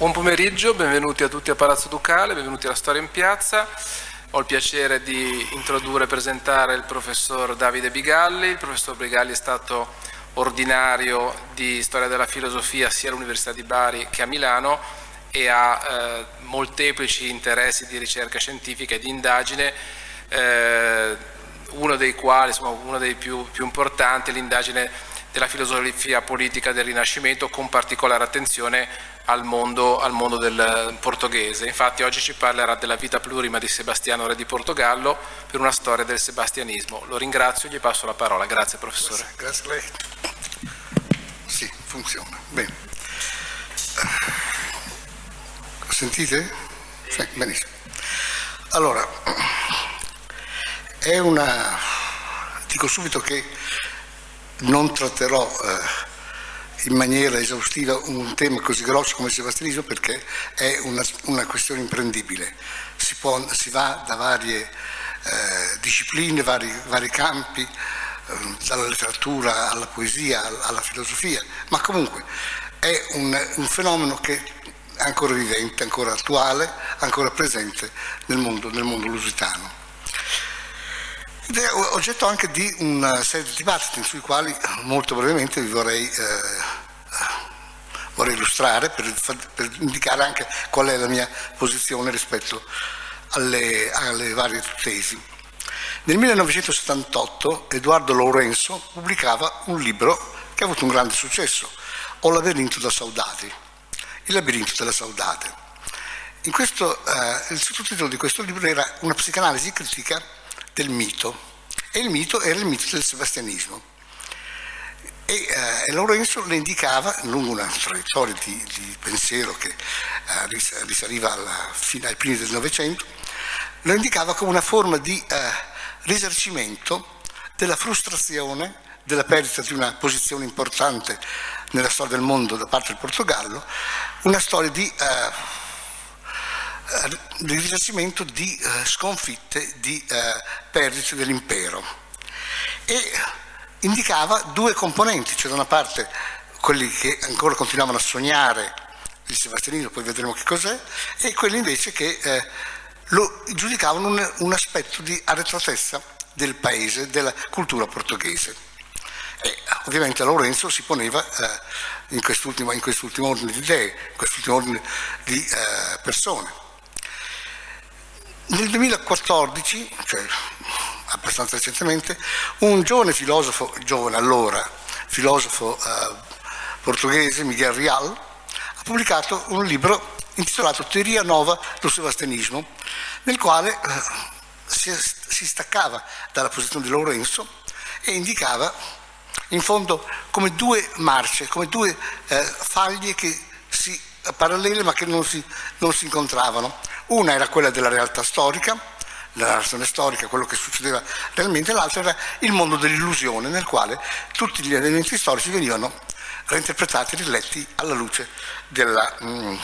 Buon pomeriggio, benvenuti a tutti a Palazzo Ducale, benvenuti alla Storia in Piazza. Ho il piacere di introdurre e presentare il professor Davide Bigalli. Il professor Bigalli è stato ordinario di storia della filosofia sia all'Università di Bari che a Milano e ha eh, molteplici interessi di ricerca scientifica e di indagine, eh, uno dei quali, insomma, uno dei più, più importanti, l'indagine della filosofia politica del Rinascimento con particolare attenzione al mondo, al mondo, del portoghese. Infatti oggi ci parlerà della vita plurima di Sebastiano Re di Portogallo per una storia del sebastianismo. Lo ringrazio e gli passo la parola. Grazie professore. Grazie, a lei. Sì, funziona. Bene. Sentite? Sì, benissimo. Allora, è una... dico subito che non tratterò... Eh, in maniera esaustiva un tema così grosso come il sebastianismo perché è una, una questione imprendibile. Si, può, si, va da varie eh, discipline, vari, vari campi, eh, dalla letteratura alla poesia, alla filosofia, ma comunque è un, un fenomeno che è ancora vivente, ancora attuale, ancora presente nel mondo, nel mondo lusitano. Ed è oggetto anche di una serie di dibattiti sui quali molto brevemente vi vorrei, eh, vorrei illustrare per, per, indicare anche qual è la mia posizione rispetto alle, alle varie tesi. Nel 1978 Edoardo Lourenço pubblicava un libro che ha avuto un grande successo, O labirinto da Saudade, il labirinto della Saudade. Questo, eh, il sottotitolo di questo libro era Una psicanalisi critica del mito e il mito era il mito del sebastianismo. E eh, Lorenzo le indicava, lungo una traiettoria di, di pensiero che eh, risaliva alla, fino ai primi del Novecento, lo indicava come una forma di eh, risarcimento della frustrazione, della perdita di una posizione importante nella storia del mondo da parte del Portogallo, una storia di eh, di risarcimento di eh, sconfitte, di eh, perdite dell'impero. E indicava due componenti, cioè da una parte quelli che ancora continuavano a sognare il sebastianismo, poi vedremo che cos'è, e quelli invece che eh, lo giudicavano un, un, aspetto di arretratezza del paese, della cultura portoghese. E ovviamente Lorenzo si poneva eh, in, quest'ultimo, in, quest'ultimo, ordine di idee, in quest'ultimo ordine di eh, persone. Nel 2014, cioè abbastanza recentemente, un giovane filosofo, giovane allora, filosofo eh, portoghese, Miguel Real, ha pubblicato un libro intitolato Teoria Nova del Sebastianismo, nel quale eh, si, si, staccava dalla posizione di Lorenzo e indicava in fondo come due marce, come due eh, faglie che si, parallele ma che non si, non si incontravano. Una era quella della realtà storica, la narrazione storica, quello che succedeva realmente, l'altra era il mondo dell'illusione, nel quale tutti gli elementi storici venivano reinterpretati, riletti alla luce della, mm,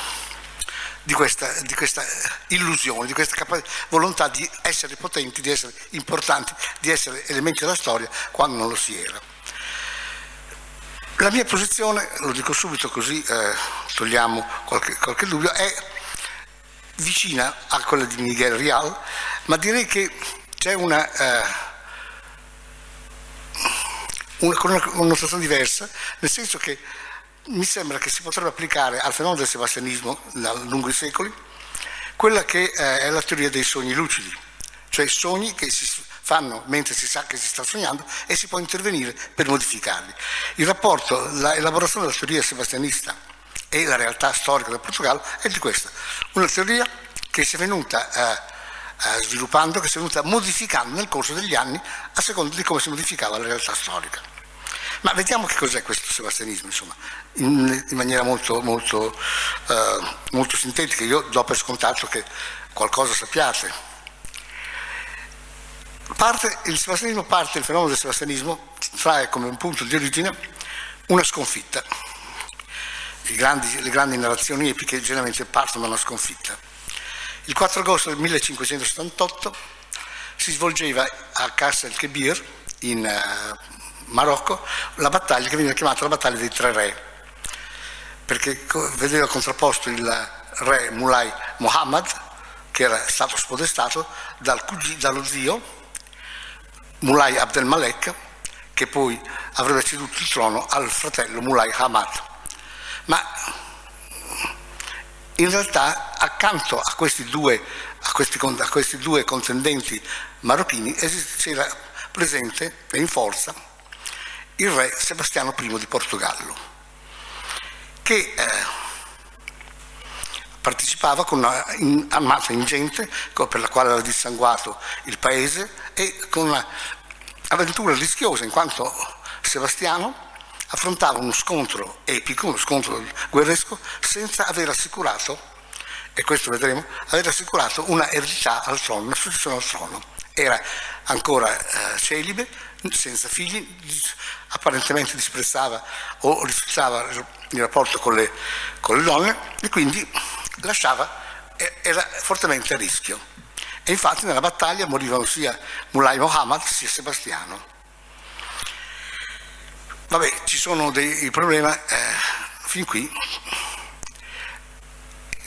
di, questa, di, questa, illusione, di questa capa- volontà di essere potenti, di essere importanti, di essere elementi della storia quando non lo si era. La mia posizione, lo dico subito così eh, togliamo qualche, qualche dubbio, è vicina a quella di Miguel Rial, ma direi che c'è una, eh, una, una connotazione diversa, nel senso che mi sembra che si potrebbe applicare al fenomeno del sebastianismo lungo i secoli quella che eh, è la teoria dei sogni lucidi, cioè sogni che si fanno mentre si sa che si sta sognando e si può intervenire per modificarli. Il rapporto, l'elaborazione della teoria sebastianista e la realtà storica del Portogallo è di questa, una teoria che si è venuta eh, eh, sviluppando, che si è venuta modificando nel corso degli anni a seconda di come si modificava la realtà storica. Ma vediamo che cos'è questo sebastianismo, insomma, in, in maniera molto, molto, eh, molto sintetica. Io do per scontato che qualcosa sappiate. Parte, il sebastianismo parte, il fenomeno del sebastianismo trae come un punto di origine una sconfitta grandi, le grandi narrazioni epiche generalmente partono da una sconfitta. Il 4 agosto del 1578 si svolgeva a Castel Kebir, in uh, Marocco, la battaglia che veniva chiamata la battaglia dei tre re. perché vedeva contrapposto il re Mulai Muhammad, che era stato spodestato dal, dallo zio Mulai Abdel Malek, che poi avrebbe ceduto il trono al fratello Mulai Hamad. Ma in realtà accanto a questi due, a questi, a questi due contendenti marocchini c'era presente e in forza il re Sebastiano I di Portogallo, che eh, partecipava con una armata ingente per la quale aveva dissanguato il paese e con un'avventura rischiosa in quanto Sebastiano affrontava uno scontro epico, uno scontro guerresco, senza aver assicurato, e questo vedremo, aver assicurato una eredità al trono, una successione al trono. Era ancora eh, celibe, senza figli, apparentemente disprezzava o rifiutava il rapporto con le, con le donne e quindi lasciava, era fortemente a rischio. E infatti nella battaglia morivano sia Mulai Mohammed sia Sebastiano. Vabbè, ci sono dei problemi eh, fin qui.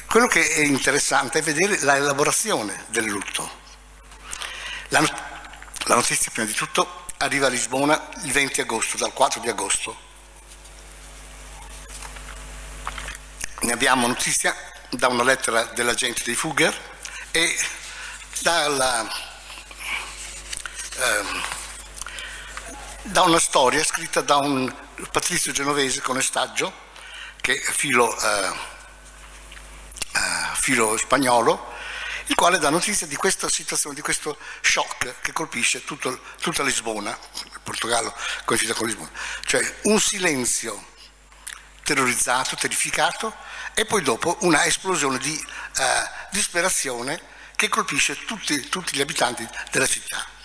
Quello che è interessante è vedere l'elaborazione del lutto. La, la notizia prima di tutto arriva a Lisbona il 20 agosto, dal 4 di agosto. Ne abbiamo notizia da una lettera dell'agente dei Fugger e dalla, ehm, da una storia scritta da un patrizio genovese con estaggio, che è filo, eh, eh, filo spagnolo, il quale dà notizia di questa situazione, di questo shock che colpisce tutto, tutta Lisbona, il Portogallo coincide con Lisbona, cioè un silenzio terrorizzato, terrificato e poi dopo una esplosione di eh, disperazione che colpisce tutti, tutti gli abitanti della città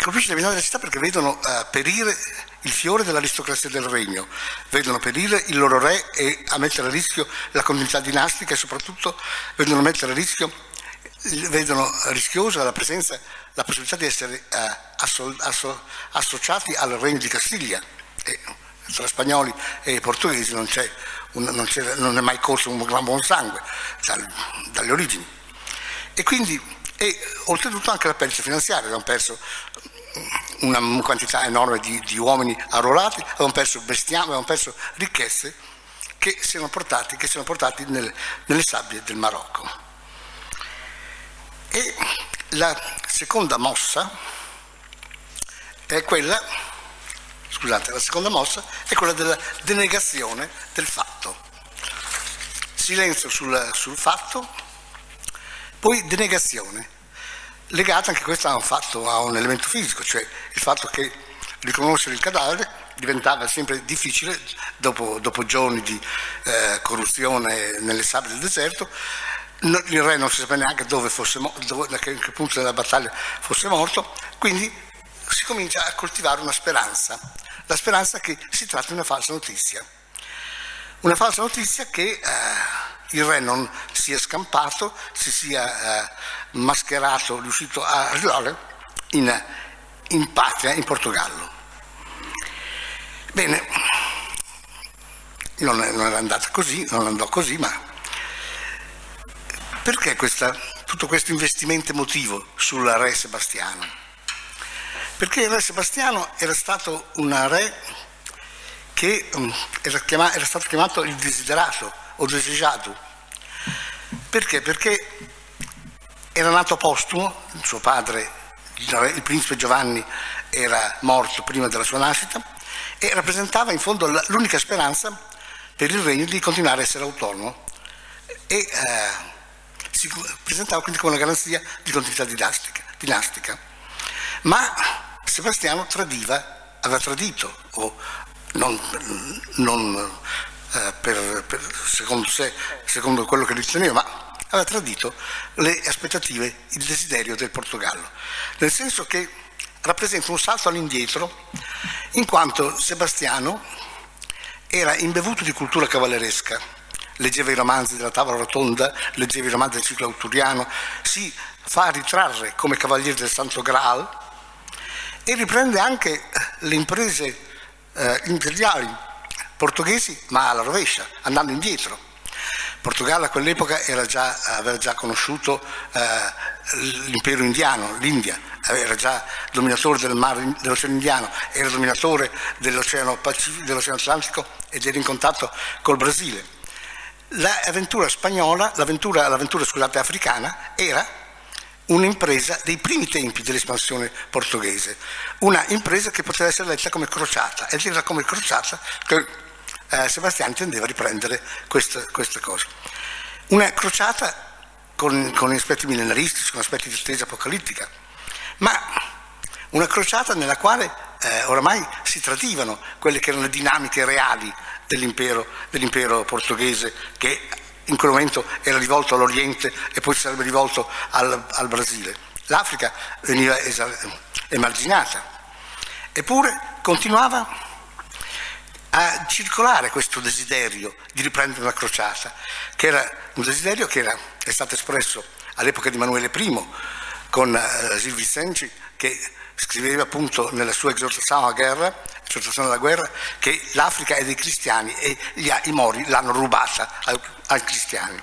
colpisce le abitanti della città perché vedono uh, perire il fiore dell'aristocrazia del regno, vedono perire il loro re e a mettere a rischio la continuità dinastica e soprattutto vedono mettere a rischio, vedono rischiosa la presenza, la possibilità di essere uh, asso, asso, associati al regno di Castiglia. E tra spagnoli e portoghesi non, un, non, non è mai corso un gran buon sangue dal, dalle origini. E quindi e oltretutto anche la perdita finanziaria, abbiamo perso una quantità enorme di, di uomini arruolati, avevano perso bestiame, avevano perso ricchezze che si erano portati, si erano portati nel, nelle sabbie del Marocco. E la seconda mossa è quella, scusate, la seconda mossa è quella della denegazione del fatto. Silenzio sul, sul fatto poi denegazione, legata anche questa a un, fatto, a un elemento fisico, cioè il fatto che riconoscere il cadavere diventava sempre difficile dopo, dopo giorni di eh, corruzione nelle sabbie del deserto. Il re non si sapeva neanche dove fosse, dove, da che, che punto della battaglia fosse morto, quindi si comincia a coltivare una speranza, la speranza che si tratta di una falsa notizia. Una falsa notizia che eh, il re non sia scampato, si sia eh, mascherato, riuscito a arrivare in, in patria, in Portogallo. Bene, non, non era andata così, non andò così, ma perché questa, tutto questo investimento emotivo sul re Sebastiano? Perché il re Sebastiano era stato un re che um, era, chiamato, era stato chiamato il desiderato, o desejato. Perché? Perché era nato postumo, suo padre, il principe Giovanni, era morto prima della sua nascita e rappresentava in fondo l'unica speranza per il regno di continuare a essere autonomo e eh, si presentava quindi come una garanzia di continuità dinastica. dinastica. Ma Sebastiano tradiva, aveva tradito o non, non eh, per, per, secondo sé, secondo quello che riteneva, ma aveva tradito le aspettative, il desiderio del Portogallo, nel senso che rappresenta un salto all'indietro in quanto Sebastiano era imbevuto di cultura cavalleresca, leggeva i romanzi della tavola rotonda, leggeva i romanzi del ciclo auturiano, si fa ritrarre come cavaliere del Santo Graal e riprende anche le imprese eh, imperiali portoghesi, ma alla rovescia, andando indietro. Portogallo a quell'epoca già, aveva già conosciuto eh, l'impero indiano, l'India, era già dominatore del mare, dell'oceano indiano, era dominatore dell'oceano, dell'oceano Atlantico ed era in contatto col Brasile. L'avventura spagnola, l'avventura, l'avventura scusate, africana era un'impresa dei primi tempi dell'espansione portoghese, una impresa che poteva essere letta come crociata ed era come crociata che eh, Sebastiano intendeva riprendere questa, questa cosa. Una crociata con, con aspetti millenaristici, con aspetti di attesa apocalittica, ma una crociata nella quale eh, oramai si tradivano quelle che erano le dinamiche reali dell'impero, dell'impero portoghese che in quel momento era rivolto all'Oriente e poi si sarebbe rivolto al, al Brasile. L'Africa veniva emarginata. Eppure continuava a circolare questo desiderio di riprendere la crociata, che era un desiderio che era, è stato espresso all'epoca di Emanuele I con uh, Gilles Vicenci, che scriveva appunto nella sua esortazione alla guerra, esortazione alla guerra, che l'Africa è dei cristiani e gli, i mori l'hanno rubata ai, ai cristiani.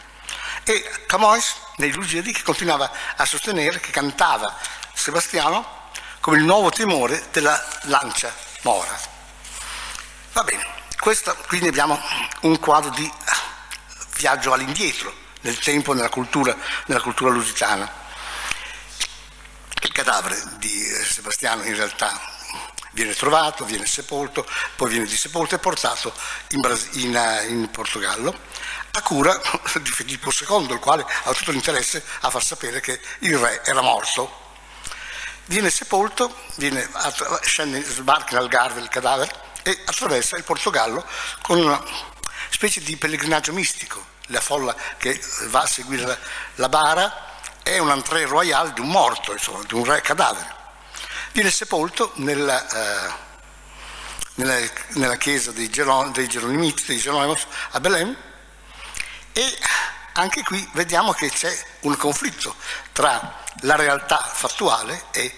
E Camões, nei Ruggeri, che continuava a sostenere, che cantava Sebastiano come il nuovo timore della lancia mora. Va bene, questo quindi abbiamo un quadro di viaggio all'indietro nel tempo nella cultura, nella cultura lusitana. Il cadavere di Sebastiano in realtà viene trovato, viene sepolto, poi viene disepolto e portato in, Bras- in, in Portogallo a cura di Filippo II, il quale ha tutto l'interesse a far sapere che il re era morto. Viene sepolto, viene, scende, sbarca in Algarve il cadavere e attraversa il Portogallo con una specie di pellegrinaggio mistico. La folla che va a seguire la, bara è un entrée royale di un morto, insomma, di un re cadavere. Viene sepolto nella, eh, nella, nella chiesa dei, Geron, dei Geronimiti, dei Geronimos a Belém e anche qui vediamo che c'è un conflitto tra la realtà fattuale e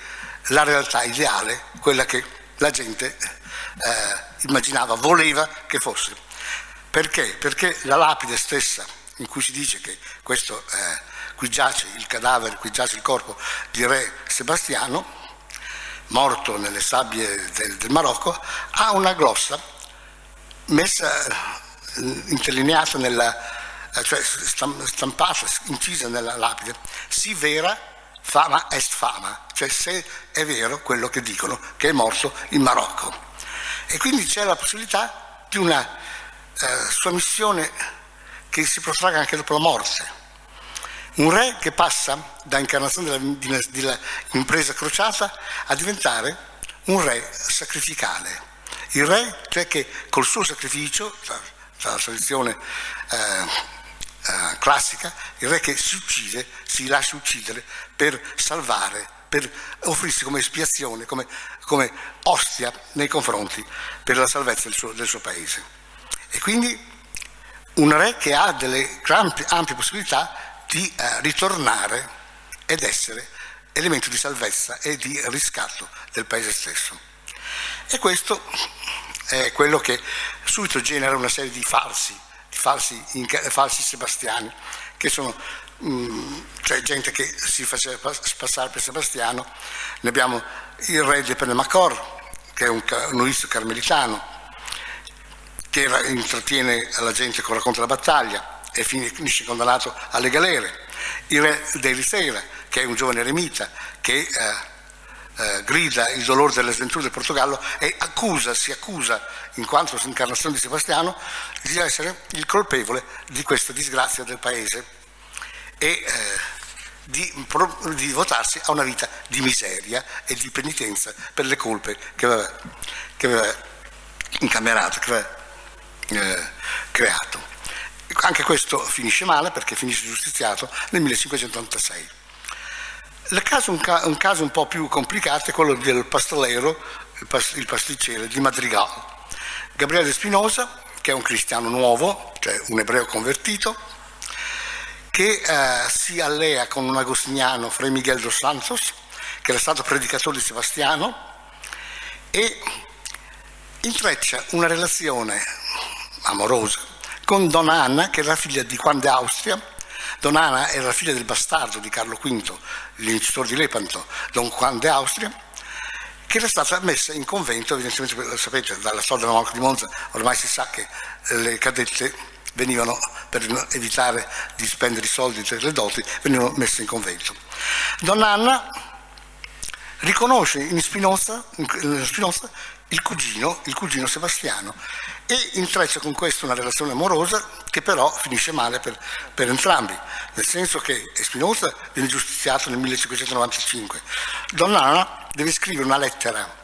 la realtà ideale, quella che la gente eh, immaginava, voleva che fosse. Perché? Perché la lapide stessa in cui si dice che questo, eh, qui giace il cadavere, qui giace il corpo di re Sebastiano, morto nelle sabbie del, del Marocco, ha una glossa messa, eh, interlineata nella, eh, cioè stampata, incisa nella lapide, si vera fama est fama, cioè se è vero quello che dicono, che è morto in Marocco. E quindi c'è la possibilità di una eh, sua missione che si protragga anche dopo la morte. Un re che passa da incarnazione della, della impresa crociata a diventare un re sacrificale. Il re, cioè che col suo sacrificio, dalla tradizione eh, eh, classica, il re che si uccide, si lascia uccidere per salvare per offrirsi come espiazione, come, come ostia nei confronti per la salvezza del suo, del suo, paese. E quindi un re che ha delle ampie, ampie possibilità di eh, ritornare ed essere elemento di salvezza e di riscatto del paese stesso. E questo è quello che subito genera una serie di falsi, di falsi, falsi sebastiani, che sono C'è gente che si faceva passare per Sebastiano, ne abbiamo il re di Penemacor, che è un nuisto carmelitano, che intrattiene la gente con racconta la battaglia e finisce condannato alle galere, il re d'Eritrea, che è un giovane eremita, che eh, eh, grida il dolore delle sventure del Portogallo e accusa, si accusa, in quanto incarnazione di Sebastiano, di essere il colpevole di questa disgrazia del paese e eh, di, di, votarsi a una vita di miseria e di penitenza per le colpe che aveva, che aveva incamerato, che aveva eh, creato. Anche questo finisce male perché finisce giustiziato nel 1586. Il caso, un, ca, un, caso un po' più complicato è quello del pastolero, il, past, il pasticcere di Madrigal. Gabriele Spinosa, che è un cristiano nuovo, cioè un ebreo convertito, che eh, si allea con un agostiniano, Fray Miguel dos Santos, che era stato predicatore di Sebastiano, e intreccia una relazione amorosa, con Donna Anna, che era figlia di Juan d'Austria. Donna Anna era la figlia del bastardo di Carlo V, l'incitore di Lepanto, Don Juan d'Austria, che era stata messa in convento, evidentemente lo sapete, dalla storia della Monarca di Monza, ormai si sa che le cadette venivano, per evitare di spendere i soldi per le doti, venivano messe in convento. Donna Anna riconosce in Spinoza, in Spinoza il cugino, il cugino Sebastiano e intreccia con questo una relazione amorosa che però finisce male per, per entrambi, nel senso che Spinoza viene giustiziato nel 1595. Donna Anna deve scrivere una lettera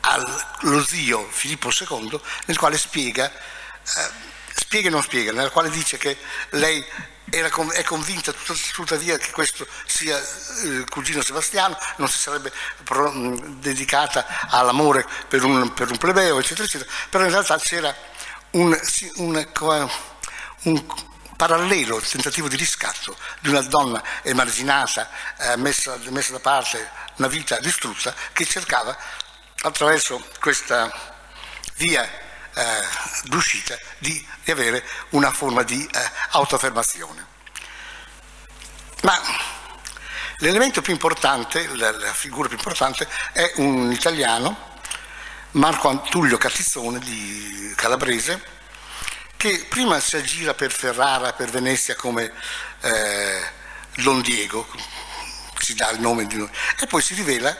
allo zio Filippo II nel quale spiega, eh, spiega e non spiega, nella quale dice che lei era, è convinta tuttavia che questo sia il eh, cugino Sebastiano, non si sarebbe dedicata all'amore per un, per un plebeo, eccetera, eccetera, però in realtà c'era un, un, un parallelo tentativo di riscatto di una donna emarginata, eh, messa, messa da parte, una vita distrutta, che cercava attraverso questa via eh, d'uscita di, di, avere una forma di eh, autoaffermazione. Ma l'elemento più importante, la, la, figura più importante è un italiano, Marco Antulio Cattizzone di Calabrese, che prima si aggira per Ferrara, per Venezia come eh, Don Diego, si dà il nome di noi, e poi si rivela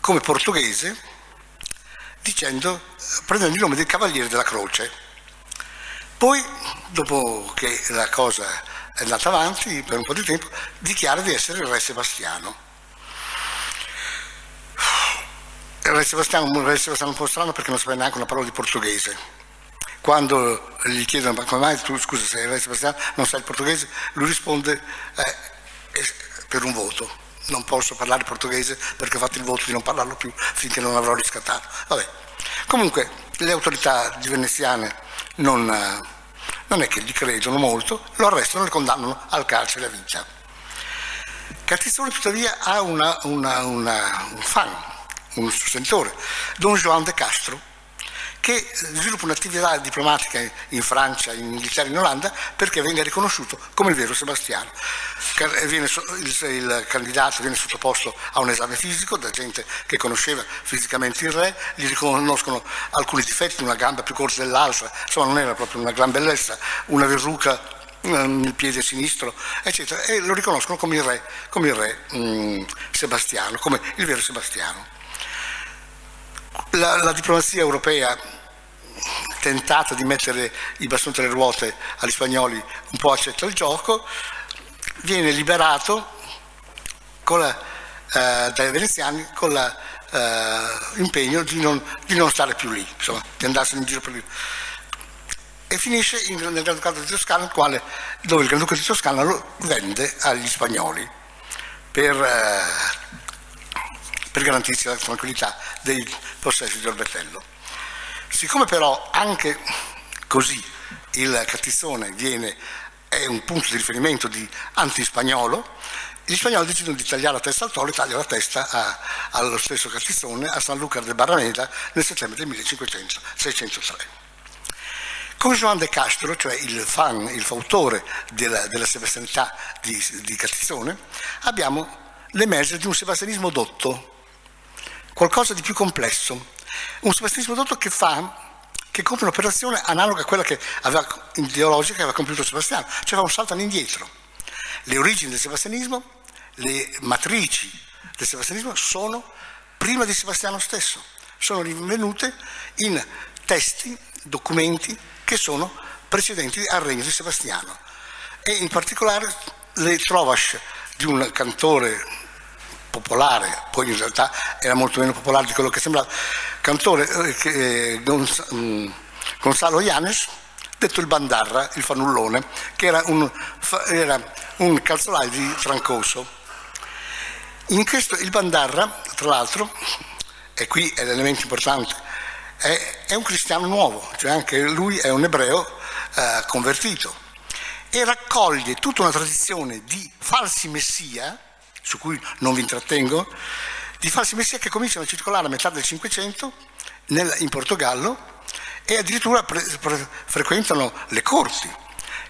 come portoghese dicendo, prendendo il nome del Cavaliere della Croce. Poi, dopo che la cosa è andata avanti per un po' di tempo, dichiara di essere il re Sebastiano. Il re Sebastiano, il re Sebastiano un po' strano perché non sapeva neanche una parola di portoghese. Quando gli chiedono ma come mai tu scusa sei il re Sebastiano non sai il portoghese, lui risponde eh, per un voto non posso parlare portoghese perché ho fatto il voto di non parlarlo più finché non avrò riscattato. Vabbè. Comunque le autorità veneziane non, eh, non è che gli credono molto, lo arrestano e lo condannano al carcere a vita. Cartizzone tuttavia ha una, una, una, un fan, un sostentore, Don Juan de Castro, che sviluppa un'attività diplomatica in Francia, in Inghilterra, in Olanda perché venga riconosciuto come il vero Sebastiano. Il, candidato viene sottoposto a un esame fisico da gente che conosceva fisicamente il re, gli riconoscono alcuni difetti, una gamba più corta dell'altra, insomma non era proprio una gran bellezza, una verruca nel piede sinistro, eccetera, e lo riconoscono come il re, come il re um, Sebastiano, come il vero Sebastiano. La, la diplomazia europea tentato di mettere i bastoni tra le ruote agli spagnoli un po' accetta il gioco, viene liberato la, eh, dai veneziani con l'impegno eh, di, di, non stare più lì, insomma, di andarsene in giro per lì. E finisce in, nel Granducato di Toscana, quale, dove il Granducato di Toscana lo vende agli spagnoli per, eh, per garantirsi la tranquillità dei possessi di Orbetello. Siccome però anche così il Cattizzone viene, è un punto di riferimento di antispagnolo, gli spagnoli decidono di tagliare la testa al toro e tagliano la testa a, allo stesso Cattizzone a San Luca de Barrameda nel settembre del 1503. Con Joan de Castro, cioè il fan, il fautore della, della sebastianità di, di Cattizzone, abbiamo l'emergere di un sebastianismo dotto, qualcosa di più complesso, un sebastianismo dotto che fa che compie un'operazione analoga a quella che aveva, ideologica che aveva compiuto Sebastiano, cioè fa un salto all'indietro. Le origini del sebastianismo, le matrici del sebastianismo sono prima di Sebastiano stesso, sono rinvenute in testi, documenti che sono precedenti al regno di Sebastiano e in particolare le trovas di un cantore popolare, poi in realtà era molto meno popolare di quello che sembrava, cantore eh, Gons- um, Gonzalo Yanes, detto il Bandarra, il fanullone, che era un, era un calzolaio di Francoso. In questo il Bandarra, tra l'altro, e qui è l'elemento importante, è, è un cristiano nuovo, cioè anche lui è un ebreo eh, convertito e raccoglie tutta una tradizione di falsi messia su cui non vi intrattengo, di falsi messia che cominciano a circolare a metà del Cinquecento in Portogallo e addirittura pre- pre- frequentano le corti.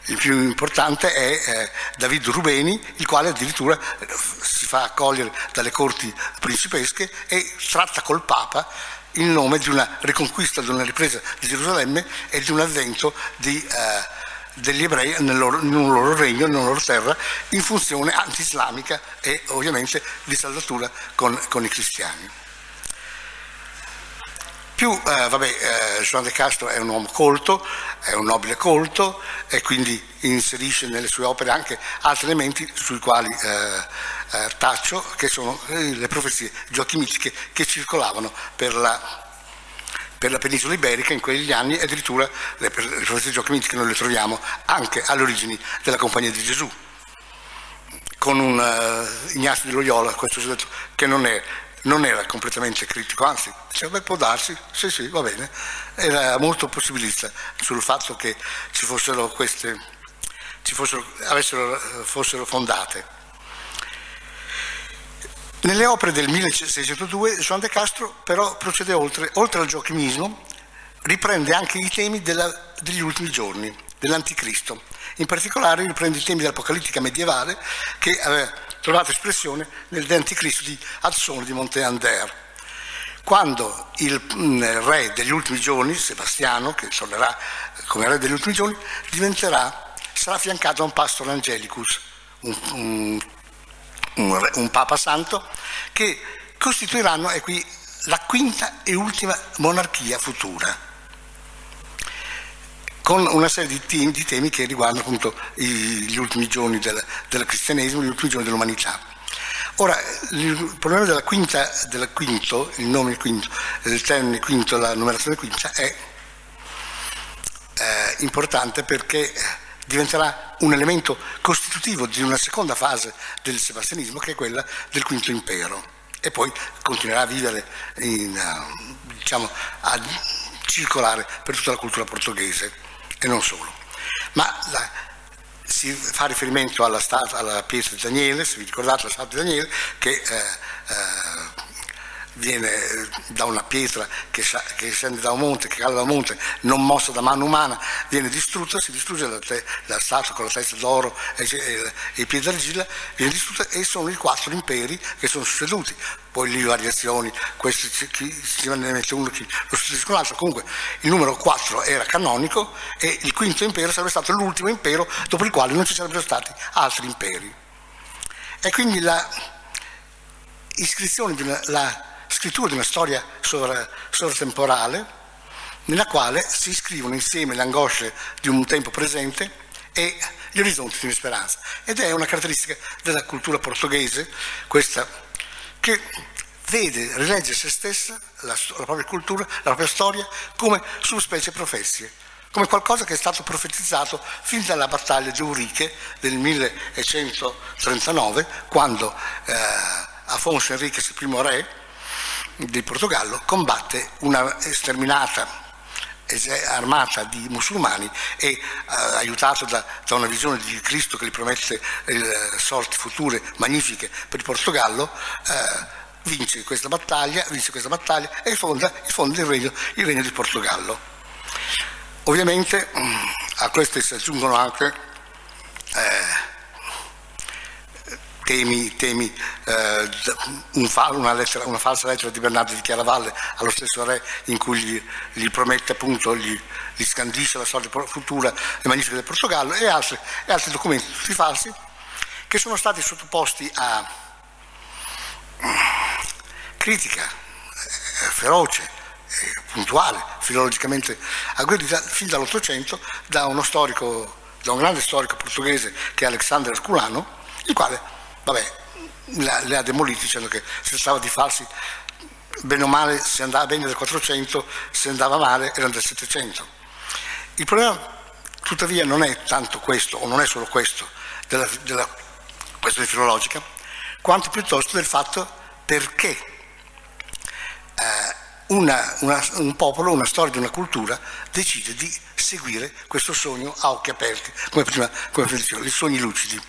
Il più importante è eh, David Rubeni, il quale addirittura eh, si fa accogliere dalle corti principesche e tratta col Papa il nome di una riconquista, di una ripresa di Gerusalemme e di un avvento di, eh, degli ebrei nel loro, un loro regno, nella loro terra, in funzione anti-islamica e ovviamente di saldatura con, con i cristiani. Più, eh, vabbè, eh, Juan de Castro è un uomo colto, è un nobile colto e quindi inserisce nelle sue opere anche altri elementi sui quali eh, eh, taccio, che sono eh, le profezie giochimistiche che circolavano per la, per la penisola iberica in quegli anni e addirittura le, profezie giochimistiche noi le troviamo anche alle origini della Compagnia di Gesù con un uh, Ignazio di Loyola, questo detto, che non, è, non, era completamente critico, anzi, diceva, beh, può darsi, sì sì, va bene, era molto possibilista sul fatto che ci fossero queste, ci fossero, avessero, fossero fondate. Nelle opere del 1602 Juan de Castro però procede oltre, oltre al giochimismo, riprende anche i temi della, degli ultimi giorni, dell'anticristo. In particolare riprende i temi dell'apocalittica medievale che aveva trovato espressione nel De Anticristo di Azzone di Monteander. Quando il mm, re degli ultimi giorni, Sebastiano, che tornerà come re degli ultimi giorni, sarà affiancato da un pastor angelicus, un, un un, un Papa Santo, che costituiranno, e qui, la quinta e ultima monarchia futura con una serie di temi, di temi che riguardano appunto gli ultimi giorni del, del, cristianesimo, gli ultimi giorni dell'umanità. Ora, il problema della quinta, del quinto, il nome quinto, del termine quinto, la numerazione quinta, è eh, importante perché diventerà un elemento costitutivo di una seconda fase del sebastianismo che è quella del quinto impero e poi continuerà a vivere, in, eh, diciamo, a circolare per tutta la cultura portoghese e non solo. Ma la, si fa riferimento alla, alla pietra di Daniele, se vi ricordate la statua di Daniele, che eh, eh, viene da una pietra che, che, scende da un monte, che cade da un monte, non mossa da mano umana, viene distrutta, si distrugge la, la statua con la testa d'oro e, e, e i piedi d'argilla, viene distrutta e sono i quattro imperi che sono succeduti. Poi lì variazioni, questi chi, si ne mette uno, chi lo succede con l'altro, comunque il numero 4 era canonico e il quinto impero sarebbe stato l'ultimo impero dopo il quale non ci sarebbero stati altri imperi. E quindi la iscrizione la scrittura di una storia sovratemporale nella quale si scrivono insieme le angosce di un tempo presente e gli orizzonti di una speranza. Ed è una caratteristica della cultura portoghese, questa, che vede, rilegge se stessa, la, la propria cultura, la propria storia, come subspecie professie, come qualcosa che è stato profetizzato fin dalla battaglia di Uriche del 1139, quando eh, Afonso il primo re, del Portogallo combatte una sterminata armata di musulmani e eh, aiutato da, da, una visione di Cristo che gli promette eh, sorti future magnifiche per il Portogallo, eh, vince questa battaglia, vince questa battaglia e fonda, fonda il, regno, il regno del Portogallo. Ovviamente mm, a queste si aggiungono anche eh, temi, temi eh, un una, lettera, una, falsa lettera di Bernardo di Chiaravalle allo stesso re in cui gli, gli promette appunto, gli, gli, scandisce la sorte futura e magnifica del Portogallo e altri, e altri documenti tutti falsi che sono stati sottoposti a critica eh, feroce, puntuale, filologicamente agguerrita fin dall'Ottocento da uno storico, da un grande storico portoghese che è Alexander Sculano, il quale vabbè, le ha demoliti dicendo che si trattava di farsi bene o male, se andava bene del 400, se andava male erano del 700. Il problema tuttavia non è tanto questo, o non è solo questo, della, della questione filologica, quanto piuttosto del fatto perché eh, una, una, un popolo, una storia di una cultura decide di seguire questo sogno a occhi aperti, come prima, come dicevo, i sogni lucidi.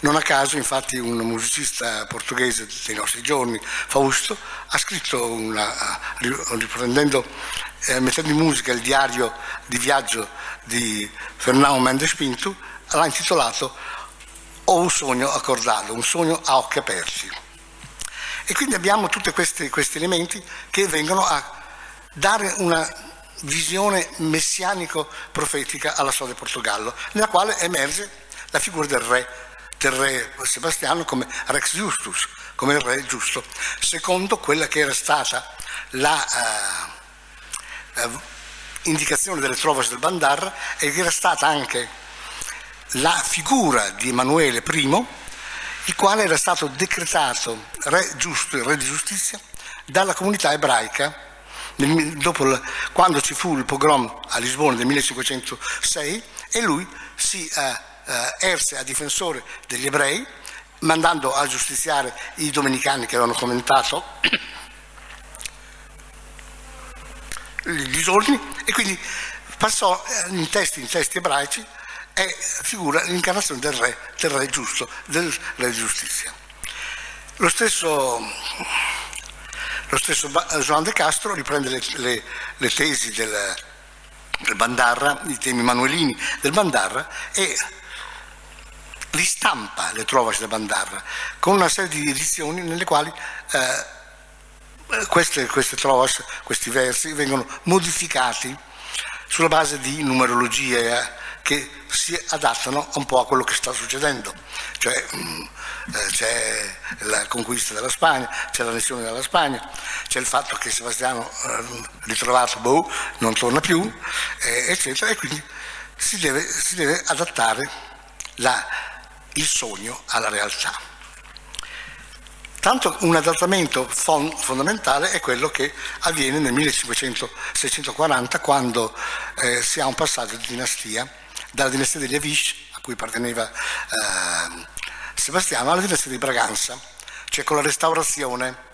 Non a caso, infatti, un musicista portoghese dei nostri giorni, Fausto, ha scritto, una, riprendendo eh, mettendo in musica il diario di viaggio di Fernando Mendes Pinto, l'ha intitolato Ho un sogno accordato, un sogno a occhi aperti. E quindi abbiamo tutti questi, questi elementi che vengono a dare una visione messianico-profetica alla storia del Portogallo, nella quale emerge la figura del re, del re Sebastiano come Rex Justus, come il re giusto, secondo quella che era stata la uh, uh, indicazione delle trovas del Bandar e che era stata anche la figura di Emanuele I, il quale era stato decretato re giusto e re di giustizia dalla comunità ebraica dopo, quando ci fu il pogrom a Lisbona del 1506 e lui si uh, erse a difensore degli ebrei mandando a giustiziare i domenicani che avevano commentato gli disordini e quindi passò eh, in testi, in testi ebraici e figura l'incarnazione del re, del re giusto, del re di giustizia. Lo stesso, lo stesso Joan de Castro riprende le, le, le tesi del, del Bandarra, i temi manuelini del Bandarra e ristampa le trovas del Bandarra con una serie di edizioni nelle quali eh, queste, queste trovas, questi versi vengono modificati sulla base di numerologie eh, che si adattano un po' a quello che sta succedendo. Cioè, mm, eh, c'è la conquista della Spagna, c'è l'annessione della Spagna, c'è il fatto che Sebastiano eh, ritrovato boh, non torna più, eccetera, e quindi si deve, si deve adattare la, il sogno alla realtà. Tanto un adattamento fondamentale è quello che avviene nel 1540 quando eh, si ha un passaggio di dinastia, dalla dinastia degli Avish, a cui apparteneva eh, Sebastiano, alla dinastia di Braganza, cioè con la restaurazione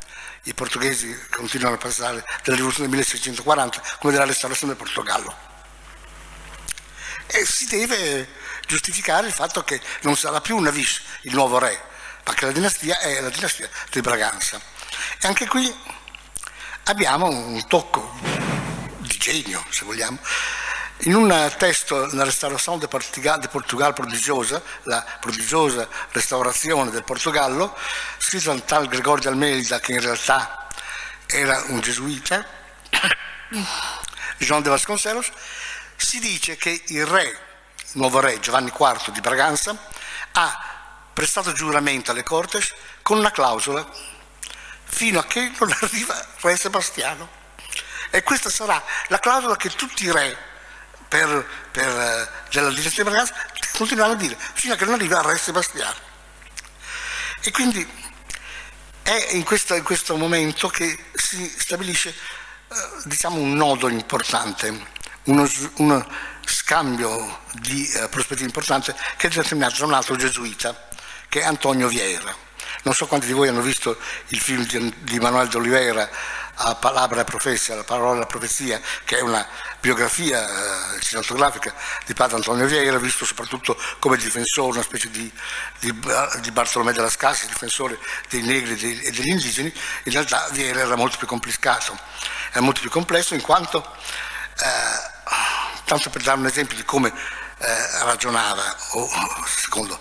i portoghesi continuano a passare dalla rivoluzione del 1640 come della restaurazione del Portogallo. E si deve giustificare il fatto che non sarà più un Avish il nuovo re, perché la dinastia è la dinastia di Braganza. E anche qui abbiamo un tocco di genio, se vogliamo. In un testo, la restaurazione del Portugal, de Portugal prodigiosa, la prodigiosa restaurazione del Portogallo, scritto da tal Gregorio Almeida, che in realtà era un gesuita, Jean de Vasconcelos, si dice che il re, nuovo re Giovanni IV di Braganza, ha prestato giuramento alle Cortes con una clausola fino a che non arriva re Sebastiano. E questa sarà la clausola che tutti i re per, per, eh, della dinastia Braganza continueranno a dire fino a che non arriva re Sebastiano. E quindi è in questo, in questo momento che si stabilisce eh, diciamo un nodo importante, uno, uno scambio di eh, prospettive importante che è determinato da un altro gesuita che è Antonio Vieira. Non so quanti di voi hanno visto il film di, di Manuel de Oliveira, A Palabra Profezia, La parola profezia, che è una biografia eh, cinematografica di padre Antonio Vieira, visto soprattutto come difensore, una specie di, di, di Bartolomé della Scassi, difensore dei negri e, dei, e degli indigeni, in realtà Vieira era molto più complicato, era molto più complesso in quanto, eh, tanto per dare un esempio di come eh, ragionava, o secondo.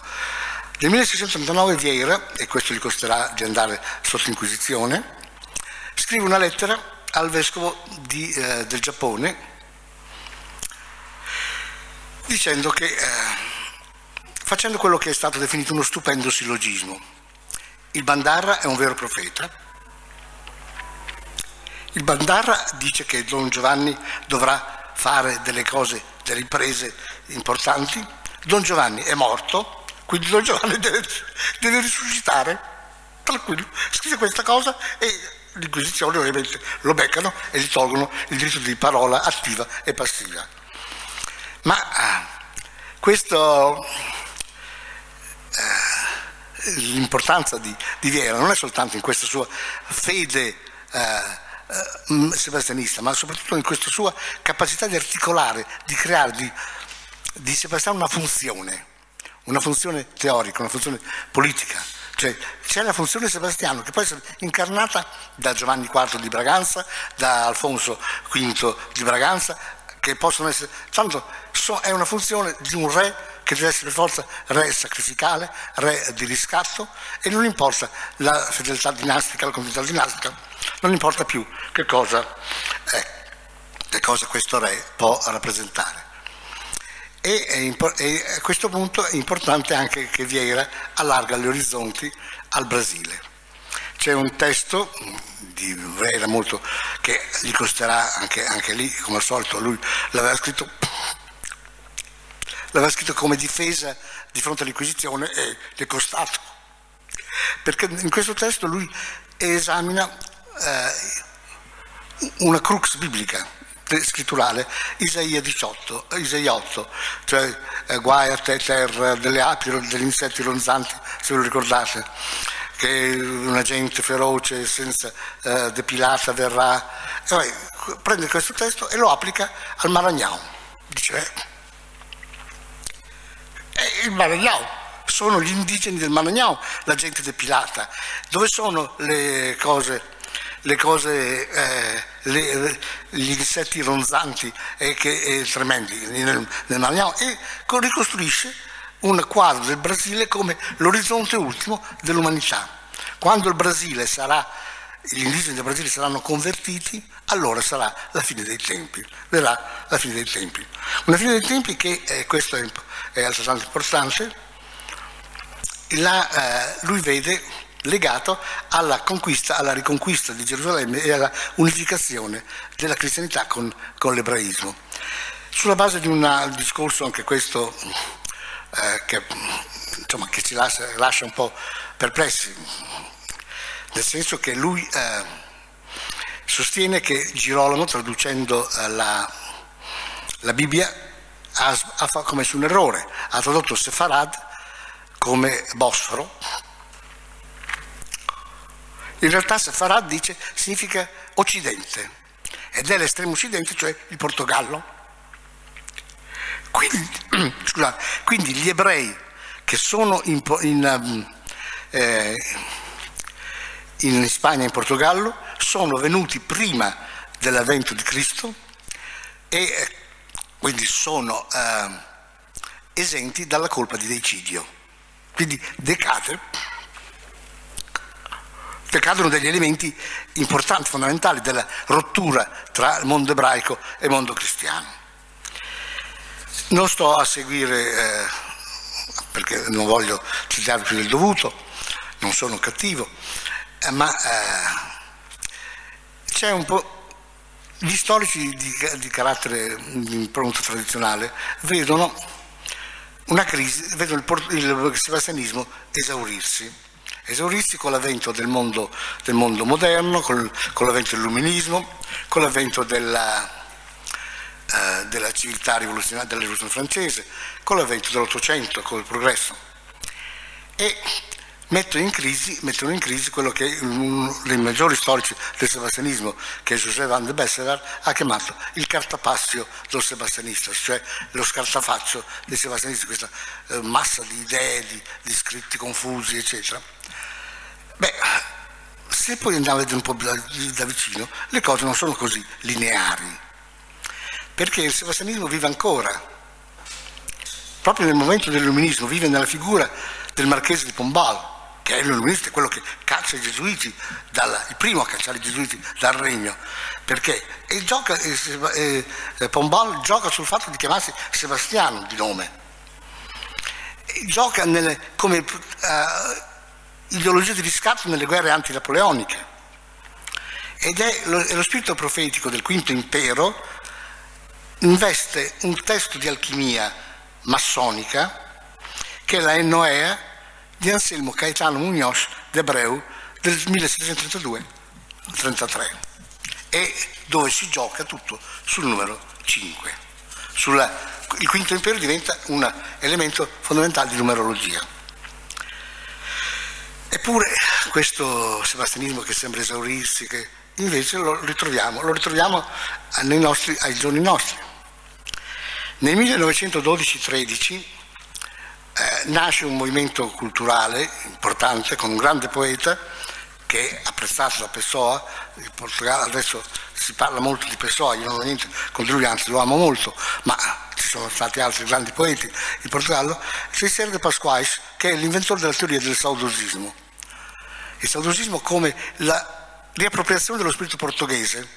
Nel 1639 Vieira, e questo gli costerà di andare sotto inquisizione, scrive una lettera al vescovo di, eh, del Giappone dicendo che, eh, facendo quello che è stato definito uno stupendo sillogismo, il Bandarra è un vero profeta, il Bandarra dice che Don Giovanni dovrà fare delle cose, delle imprese importanti, Don Giovanni è morto, quindi Don Giovanni deve, deve risuscitare, tranquillo, scrive questa cosa e l'Inquisizione ovviamente lo beccano e gli tolgono il diritto di parola attiva e passiva. Ma ah, questo, eh, l'importanza di, di Viera non è soltanto in questa sua fede eh, eh, sebastianista, ma soprattutto in questa sua capacità di articolare, di creare di, di Sebastiano una funzione una funzione teorica, una funzione politica, Cioè, c'è la funzione Sebastiano che può essere incarnata da Giovanni IV di Braganza, da Alfonso V di Braganza, che possono essere... Tanto è una funzione di un re che deve essere per forza re sacrificale, re di riscatto e non importa la fedeltà dinastica, la continuità dinastica, non importa più che cosa, eh, che cosa questo re può rappresentare. E, e, a questo punto è importante anche che Vieira allarga gli orizzonti al Brasile. C'è un testo di Vieira molto, che gli costerà anche, anche lì, come al solito, lui l'aveva scritto l'aveva scritto come difesa di fronte all'Inquisizione e gli è costato. Perché in questo testo lui esamina eh, una crux biblica, scritturale, Isaia 18, Isaia 8, cioè eh, guai a te terra delle api, degli insetti ronzanti, se lo ricordate, che una gente feroce, senza eh, depilata verrà. E prende questo testo e lo applica al Maragnao. Dice, eh, il Maragnao, sono gli indigeni del Maragnao, la gente depilata. Dove sono le cose, le cose eh, le, gli insetti ronzanti e, che, e tremendi nel, nel Maragnao? E ricostruisce un quadro del Brasile come l'orizzonte ultimo dell'umanità. Quando il Brasile sarà, gli indigeni del Brasile saranno convertiti, allora sarà la fine dei tempi, verrà la fine dei tempi. Una fine dei tempi che, eh, questo è, è altrettanto importante, la, eh, lui vede legato alla conquista, alla riconquista di Gerusalemme e alla unificazione della cristianità con, con l'ebraismo. Sulla base di un discorso, anche questo, eh, che, insomma, che, ci lascia, lascia, un po' perplessi, nel senso che lui eh, sostiene che Girolamo, traducendo eh, la, la Bibbia, ha, ha commesso un errore, ha tradotto Sefarad come Bosforo. In realtà Sefarad dice, significa Occidente ed è l'estremo occidente, cioè il Portogallo. Quindi, scusate, quindi gli ebrei che sono in, in, um, eh, in Spagna e in Portogallo sono venuti prima dell'avvento di Cristo e quindi sono eh, esenti dalla colpa di decidio. Quindi decade, decadono degli elementi importanti, fondamentali della rottura tra mondo ebraico e mondo cristiano. Non sto a seguire, eh, perché non voglio citare più del dovuto, non sono cattivo, eh, ma eh, c'è un po' Gli storici di, di carattere di impronta tradizionale vedono una crisi, vedono il, il sebastianismo esaurirsi, esaurirsi con l'avvento del mondo, del mondo moderno, con, con l'avvento dell'illuminismo, con l'avvento della, eh, della civiltà rivoluzionaria, della rivoluzione francese, con l'avvento dell'Ottocento, con il progresso. E mettono in crisi, mettono in crisi quello che uno dei maggiori storici del sebastianismo, che è José van de Besserar, ha chiamato il cartapassio del sebastianista, cioè lo scartafaccio dei sebastianisti, questa eh, massa di idee, di, di, scritti confusi, eccetera. Beh, se poi andiamo a vedere un po' da, da vicino, le cose non sono così lineari, perché il sebastianismo vive ancora, proprio nel momento dell'illuminismo, vive nella figura del marchese di Pombal, che è l'illuminista, quello che caccia i gesuiti, dal, il primo a cacciare i gesuiti dal regno, perché? E gioca, e, e, Pombal gioca sul fatto di chiamarsi Sebastiano di nome, gioca nelle, come uh, ideologia di riscatto nelle guerre antinapoleoniche. Ed è lo, è lo spirito profetico del quinto impero investe un testo di alchimia massonica che è la Ennoea di Anselmo Caetano Muñoz d'Ebreu del 1732-33 e dove si gioca tutto sul numero 5. Sulla, il quinto impero diventa un elemento fondamentale di numerologia. Eppure questo sebastianismo che sembra esaurirsi, che invece lo ritroviamo, lo ritroviamo nostri, ai giorni nostri. Nel 1912-13 eh, nasce un movimento culturale importante con un grande poeta che è apprezzato da Pessoa, in Portogallo adesso si parla molto di Pessoa, io non ho niente contro lui, anzi lo amo molto, ma ci sono stati altri grandi poeti in Portogallo, Cicero de Pasquais, che è l'inventore della teoria del saudosismo. Il saudosismo come la riappropriazione dello spirito portoghese,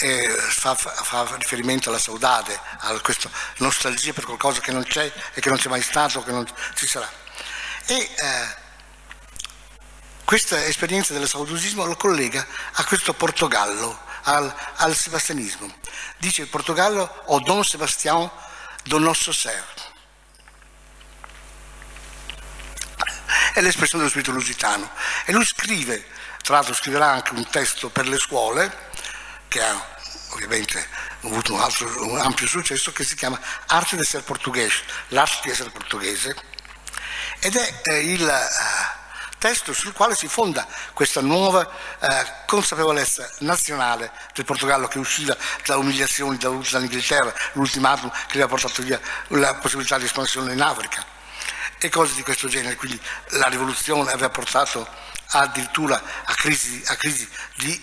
eh, fa, fa, riferimento alla saudade, a questa nostalgia per qualcosa che non c'è e che non c'è mai stato, che non ci sarà. E eh, questa esperienza del saudosismo lo collega a questo Portogallo, al, al sebastianismo. Dice il Portogallo o Don Sebastião do nosso ser. È l'espressione dello spirito lusitano. E lui scrive, tra l'altro scriverà anche un testo per le scuole, che ha ovviamente avuto un, altro, un ampio successo, che si chiama Arte di essere portoghese, l'arte di essere portoghese, ed è eh, il... Eh, testo sul quale si fonda questa nuova eh, consapevolezza nazionale del Portogallo che usciva da umiliazioni dall'Inghilterra, l'ultimatum che aveva portato via la possibilità di espansione in Africa e cose di questo genere. Quindi la rivoluzione aveva portato addirittura a crisi, a crisi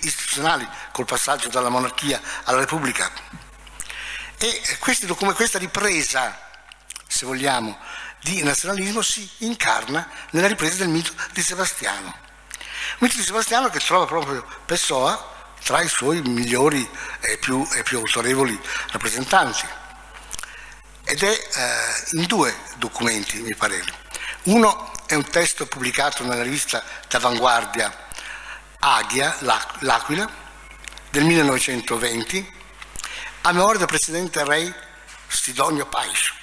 istituzionali col passaggio dalla monarchia alla repubblica. E questi, questa ripresa, se vogliamo, di nazionalismo si incarna nella ripresa del mito di Sebastiano. Un mito di Sebastiano che trova proprio Pessoa tra i suoi migliori e più, e più autorevoli rappresentanti. Ed è eh, in due documenti, mi pare. Uno è un testo pubblicato nella rivista d'avanguardia Aghia, l'Aquila, del 1920, a memoria del presidente re Sidonio Pais.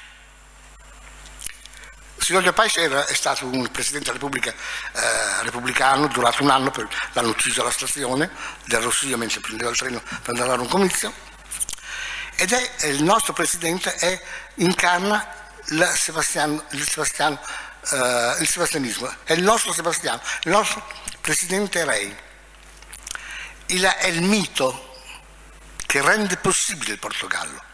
Silvio Paese era, è stato un presidente della eh, repubblicano, durato un anno, per, l'hanno ucciso alla stazione del Rossia mentre prendeva il treno per andare a un comizio, ed è il nostro presidente è, incarna Sebastiano, il, Sebastiano, eh, il sebastianismo, è il nostro Sebastiano, il nostro presidente Rei. Il, è il mito che rende possibile il Portogallo.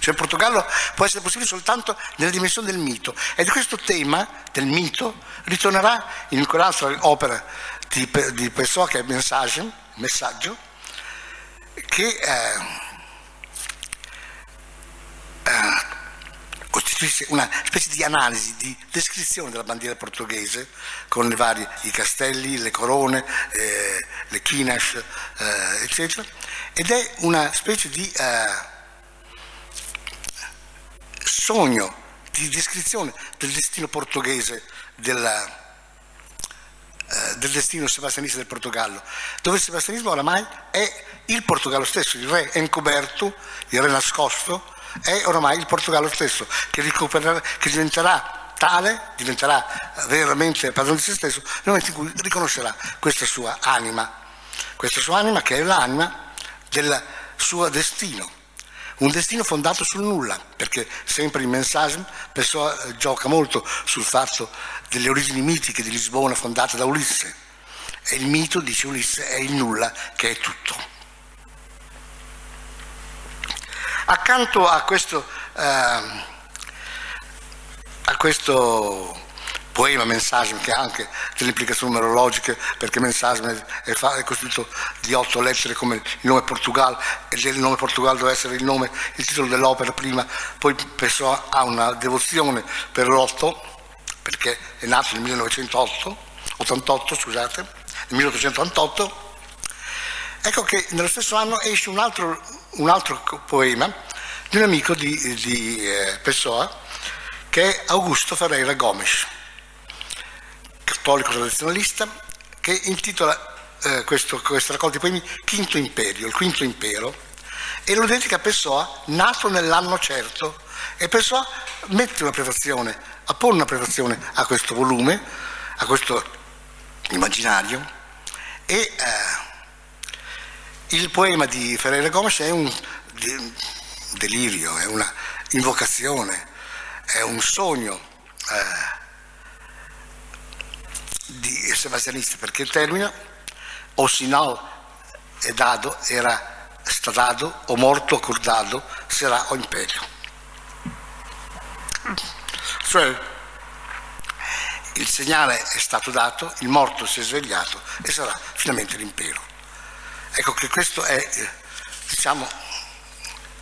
Cioè il Portogallo può essere possibile soltanto nella dimensione del mito. Ed questo tema del mito ritornerà in quell'altra opera di, di Pessoa che è Messaggio, messaggio che eh, eh, costituisce una specie di analisi, di descrizione della bandiera portoghese con i vari i castelli, le corone, eh, le quinas, eh, eccetera, ed è una specie di eh, sogno di descrizione del destino portoghese, della, eh, del destino sebastianista del Portogallo, dove il sebastianismo oramai è il Portogallo stesso, il re encoberto, il re nascosto, è oramai il Portogallo stesso che, che diventerà tale, diventerà veramente padrone di se stesso nel momento in cui riconoscerà questa sua anima, questa sua anima che è l'anima del suo destino un destino fondato sul nulla, perché sempre il messaggio Pessoa eh, gioca molto sul fatto delle origini mitiche di Lisbona fondate da Ulisse. E il mito, dice Ulisse, è il nulla che è tutto. Accanto a questo, eh, a questo poema Mensagem che ha anche delle implicazioni numerologiche perché Mensagem è, è, costituito di otto lettere come il nome Portugal e il nome Portugal deve essere il, nome, il titolo dell'opera prima, poi Pessoa ha una devozione per l'otto perché è nato nel 1908, 88, scusate, nel 1888 ecco che nello stesso anno esce un altro, un altro poema di un amico di, di eh, Pessoa che è Augusto Ferreira Gomes cattolico tradizionalista, che intitola eh, questo, questa raccolta di poemi Quinto Imperio, il Quinto Impero, e lo dedica a Pessoa, nato nell'anno certo, e Pessoa mette una prefazione, appone una prefazione a questo volume, a questo immaginario, e eh, il poema di Ferreira Gomes è un delirio, è una invocazione, è un sogno. Eh, sebastianisti perché il termine o sinal è dato era stadato o morto accordado sarà o imperio. Cioè, il segnale è stato dato, il morto si è svegliato e sarà finalmente l'impero. Ecco che questo è, diciamo,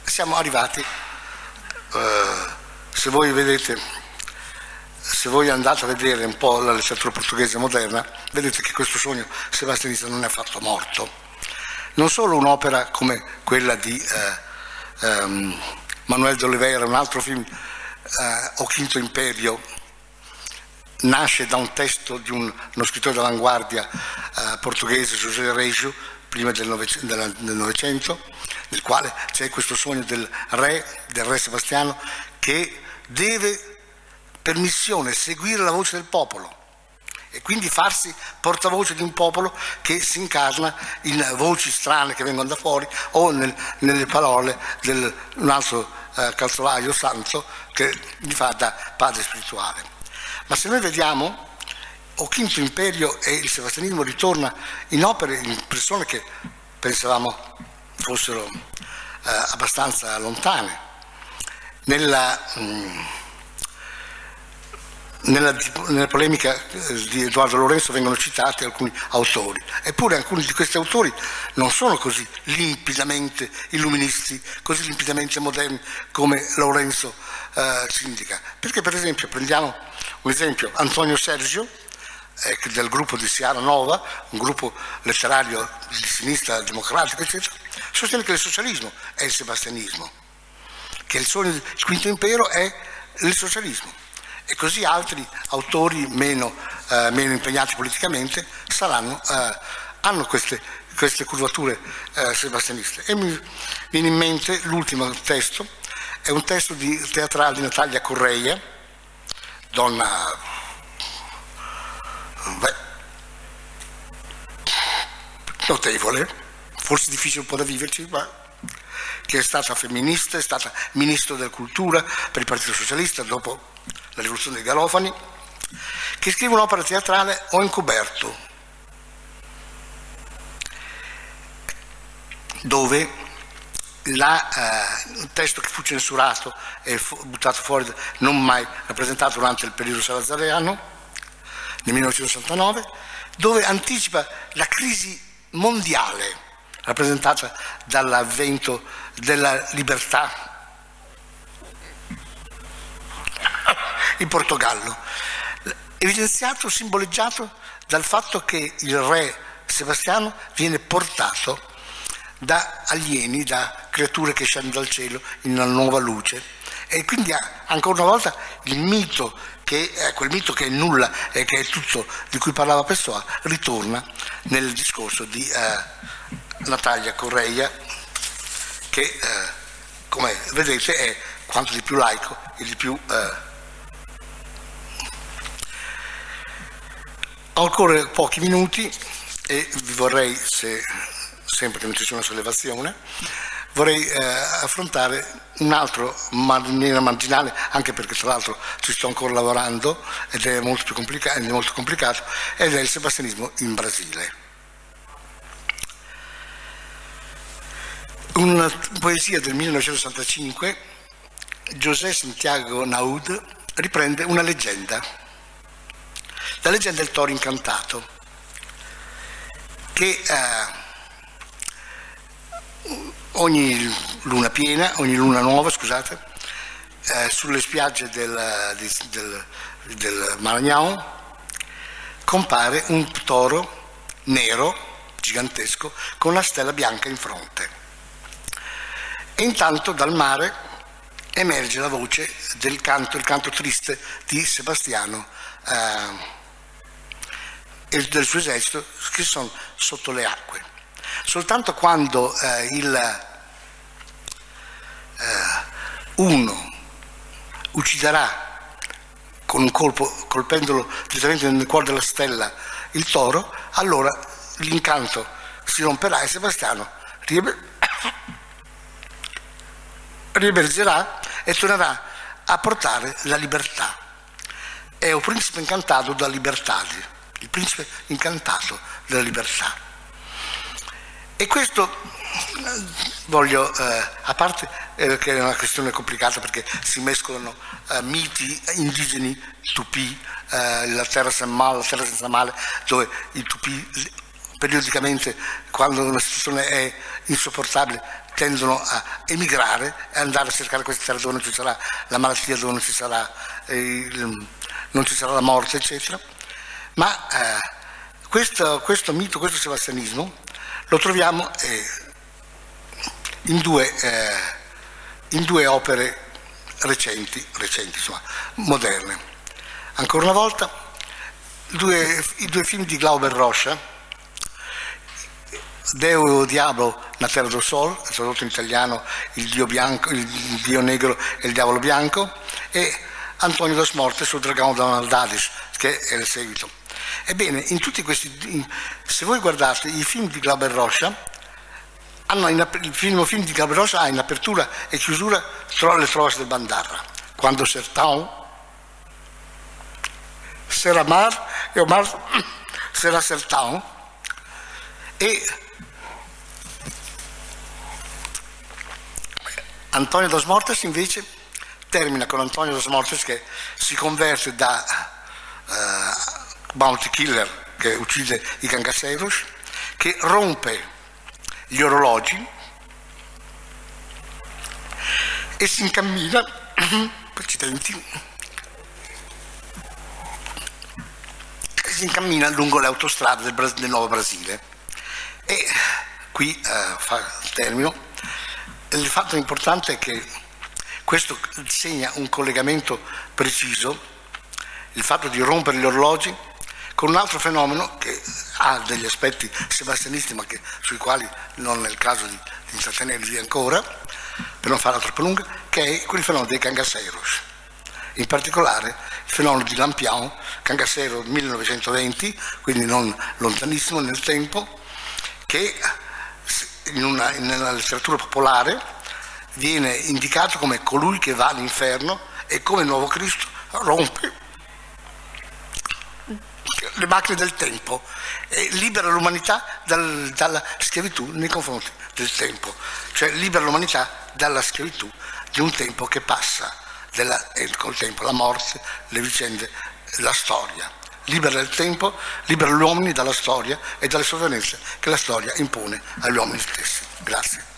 siamo arrivati, eh, se voi vedete, se voi andate a vedere un po' la letteratura portoghese moderna, vedete che questo sogno sebastianista non è affatto morto. Non solo un'opera come quella di eh, ehm, Manuel de Oliveira, un altro film, eh, O Quinto Imperio, nasce da un testo di un, uno scrittore d'avanguardia eh, portoghese, José Reggio, prima del Novecento, nel quale c'è questo sogno del re, del re Sebastiano, che deve per missione seguire la voce del popolo e quindi farsi portavoce di un popolo che si incarna in voci strane che vengono da fuori o nel, nelle parole di un altro eh, calzolaio santo che gli fa da padre spirituale. Ma se noi vediamo o Quinto Imperio e il sebastianismo ritorna in opere, in persone che pensavamo fossero eh, abbastanza lontane. Nella, mh, mm, nella, nella, polemica eh, di Edoardo Lorenzo vengono citati alcuni autori, eppure alcuni di questi autori non sono così limpidamente illuministi, così limpidamente moderni come Lorenzo eh, ci indica. Perché per esempio prendiamo un esempio, Antonio Sergio, eh, del gruppo di Siara Nova, un gruppo letterario di sinistra democratica, eccetera, sostiene che il socialismo è il sebastianismo, che il sogno del quinto impero è il socialismo. E così altri autori meno, eh, meno impegnati politicamente saranno, eh, hanno queste, queste curvature eh, sebastianiste. E mi viene in mente l'ultimo testo, è un testo di teatrale di Natalia Correia, donna notevole, forse difficile un po' da viverci, ma che è stata femminista, è stata ministro della cultura per il Partito Socialista dopo la rivoluzione dei Garofani, che scrive un'opera teatrale Ho incoberto, dove la, eh, il testo che fu censurato e fu buttato fuori, non mai rappresentato durante il periodo salazariano, nel 1969, dove anticipa la crisi mondiale rappresentata dall'avvento della libertà in Portogallo, evidenziato, simboleggiato dal fatto che il re Sebastiano viene portato da alieni, da creature che scendono dal cielo in una nuova luce e quindi ancora una volta il mito che è quel mito che è nulla e che è tutto di cui parlava Pessoa, ritorna nel discorso di eh, Natalia Correia, che eh, come vedete è quanto di più laico e di più... Eh, ho ancora pochi minuti e vi vorrei, se sempre che non ci sia una sollevazione, vorrei eh, affrontare un altro maniera marginale, anche perché tra l'altro ci sto ancora lavorando ed è molto, più complicato, è molto complicato, ed è il sebastianismo in Brasile. Una poesia del 1965, José Santiago Naud riprende una leggenda, la leggenda del toro incantato, che eh, ogni luna piena, ogni luna nuova, scusate, eh, sulle spiagge del, del, del Maragnao compare un toro nero, gigantesco, con una stella bianca in fronte. E intanto dal mare emerge la voce del canto, il canto triste di Sebastiano eh, e del suo esercito che sono sotto le acque. Soltanto quando eh, il uno ucciderà con un colpo, colpendolo direttamente nel cuore della stella il toro, allora l'incanto si romperà e Sebastiano riemergerà e tornerà a portare la libertà. È un principe incantato da libertà, il principe incantato della libertà. E questo voglio, eh, a parte eh, che è una questione complicata perché si mescolano eh, miti indigeni, tupì, eh, la terra senza male, la terra senza male, dove i tupì periodicamente, quando una situazione è insopportabile, tendono a emigrare e andare a cercare queste terre dove non ci sarà la malattia, dove non ci sarà, non ci sarà la morte, eccetera. Ma eh, questo, questo, mito, questo sebastianismo, lo troviamo eh, in, due, eh, in, due, opere recenti, recenti insomma, moderne. Ancora una volta, due, i due film di Glauber Rocha, Deo Diablo, la terra del sol, tradotto in italiano il dio, bianco, il dio negro e il diavolo bianco, e Antonio das Morte sul dragone da Maldadis, che è il seguito. Ebbene, in tutti questi, se voi guardate i film di Glauber Rocha, hanno in, il film, film di Rocha ha in apertura e chiusura le trovas del Bandarra. Quando Sertão, Será Mar e Omar Será Sertão, e Antonio dos Mortes invece termina con Antonio dos Mortes che si converte da uh, bounty killer che uccide i cangaceros, che rompe gli orologi e si incammina, accidenti, si incammina lungo le autostrade del, Bras- del Nuovo Brasile. E qui eh, fa termino. Il fatto importante è che questo segna un collegamento preciso, il fatto di rompere gli orologi con un altro fenomeno che ha degli aspetti sebastianisti ma che, sui quali non è il caso di, di intrattenervi ancora, per non farla troppo lunga, che è quel fenomeno dei cangaceros. In particolare il fenomeno di Lampion, Cangasero 1920, quindi non lontanissimo nel tempo, che in una, nella letteratura popolare viene indicato come colui che va all'inferno e come nuovo Cristo rompe le macchine del tempo e libera l'umanità dal, dalla schiavitù nei confronti del tempo, cioè libera l'umanità dalla schiavitù di un tempo che passa della, e col tempo la morte, le vicende, la storia. Libera il tempo, libera gli uomini dalla storia e dalle sovranezze che la storia impone agli uomini stessi. Grazie.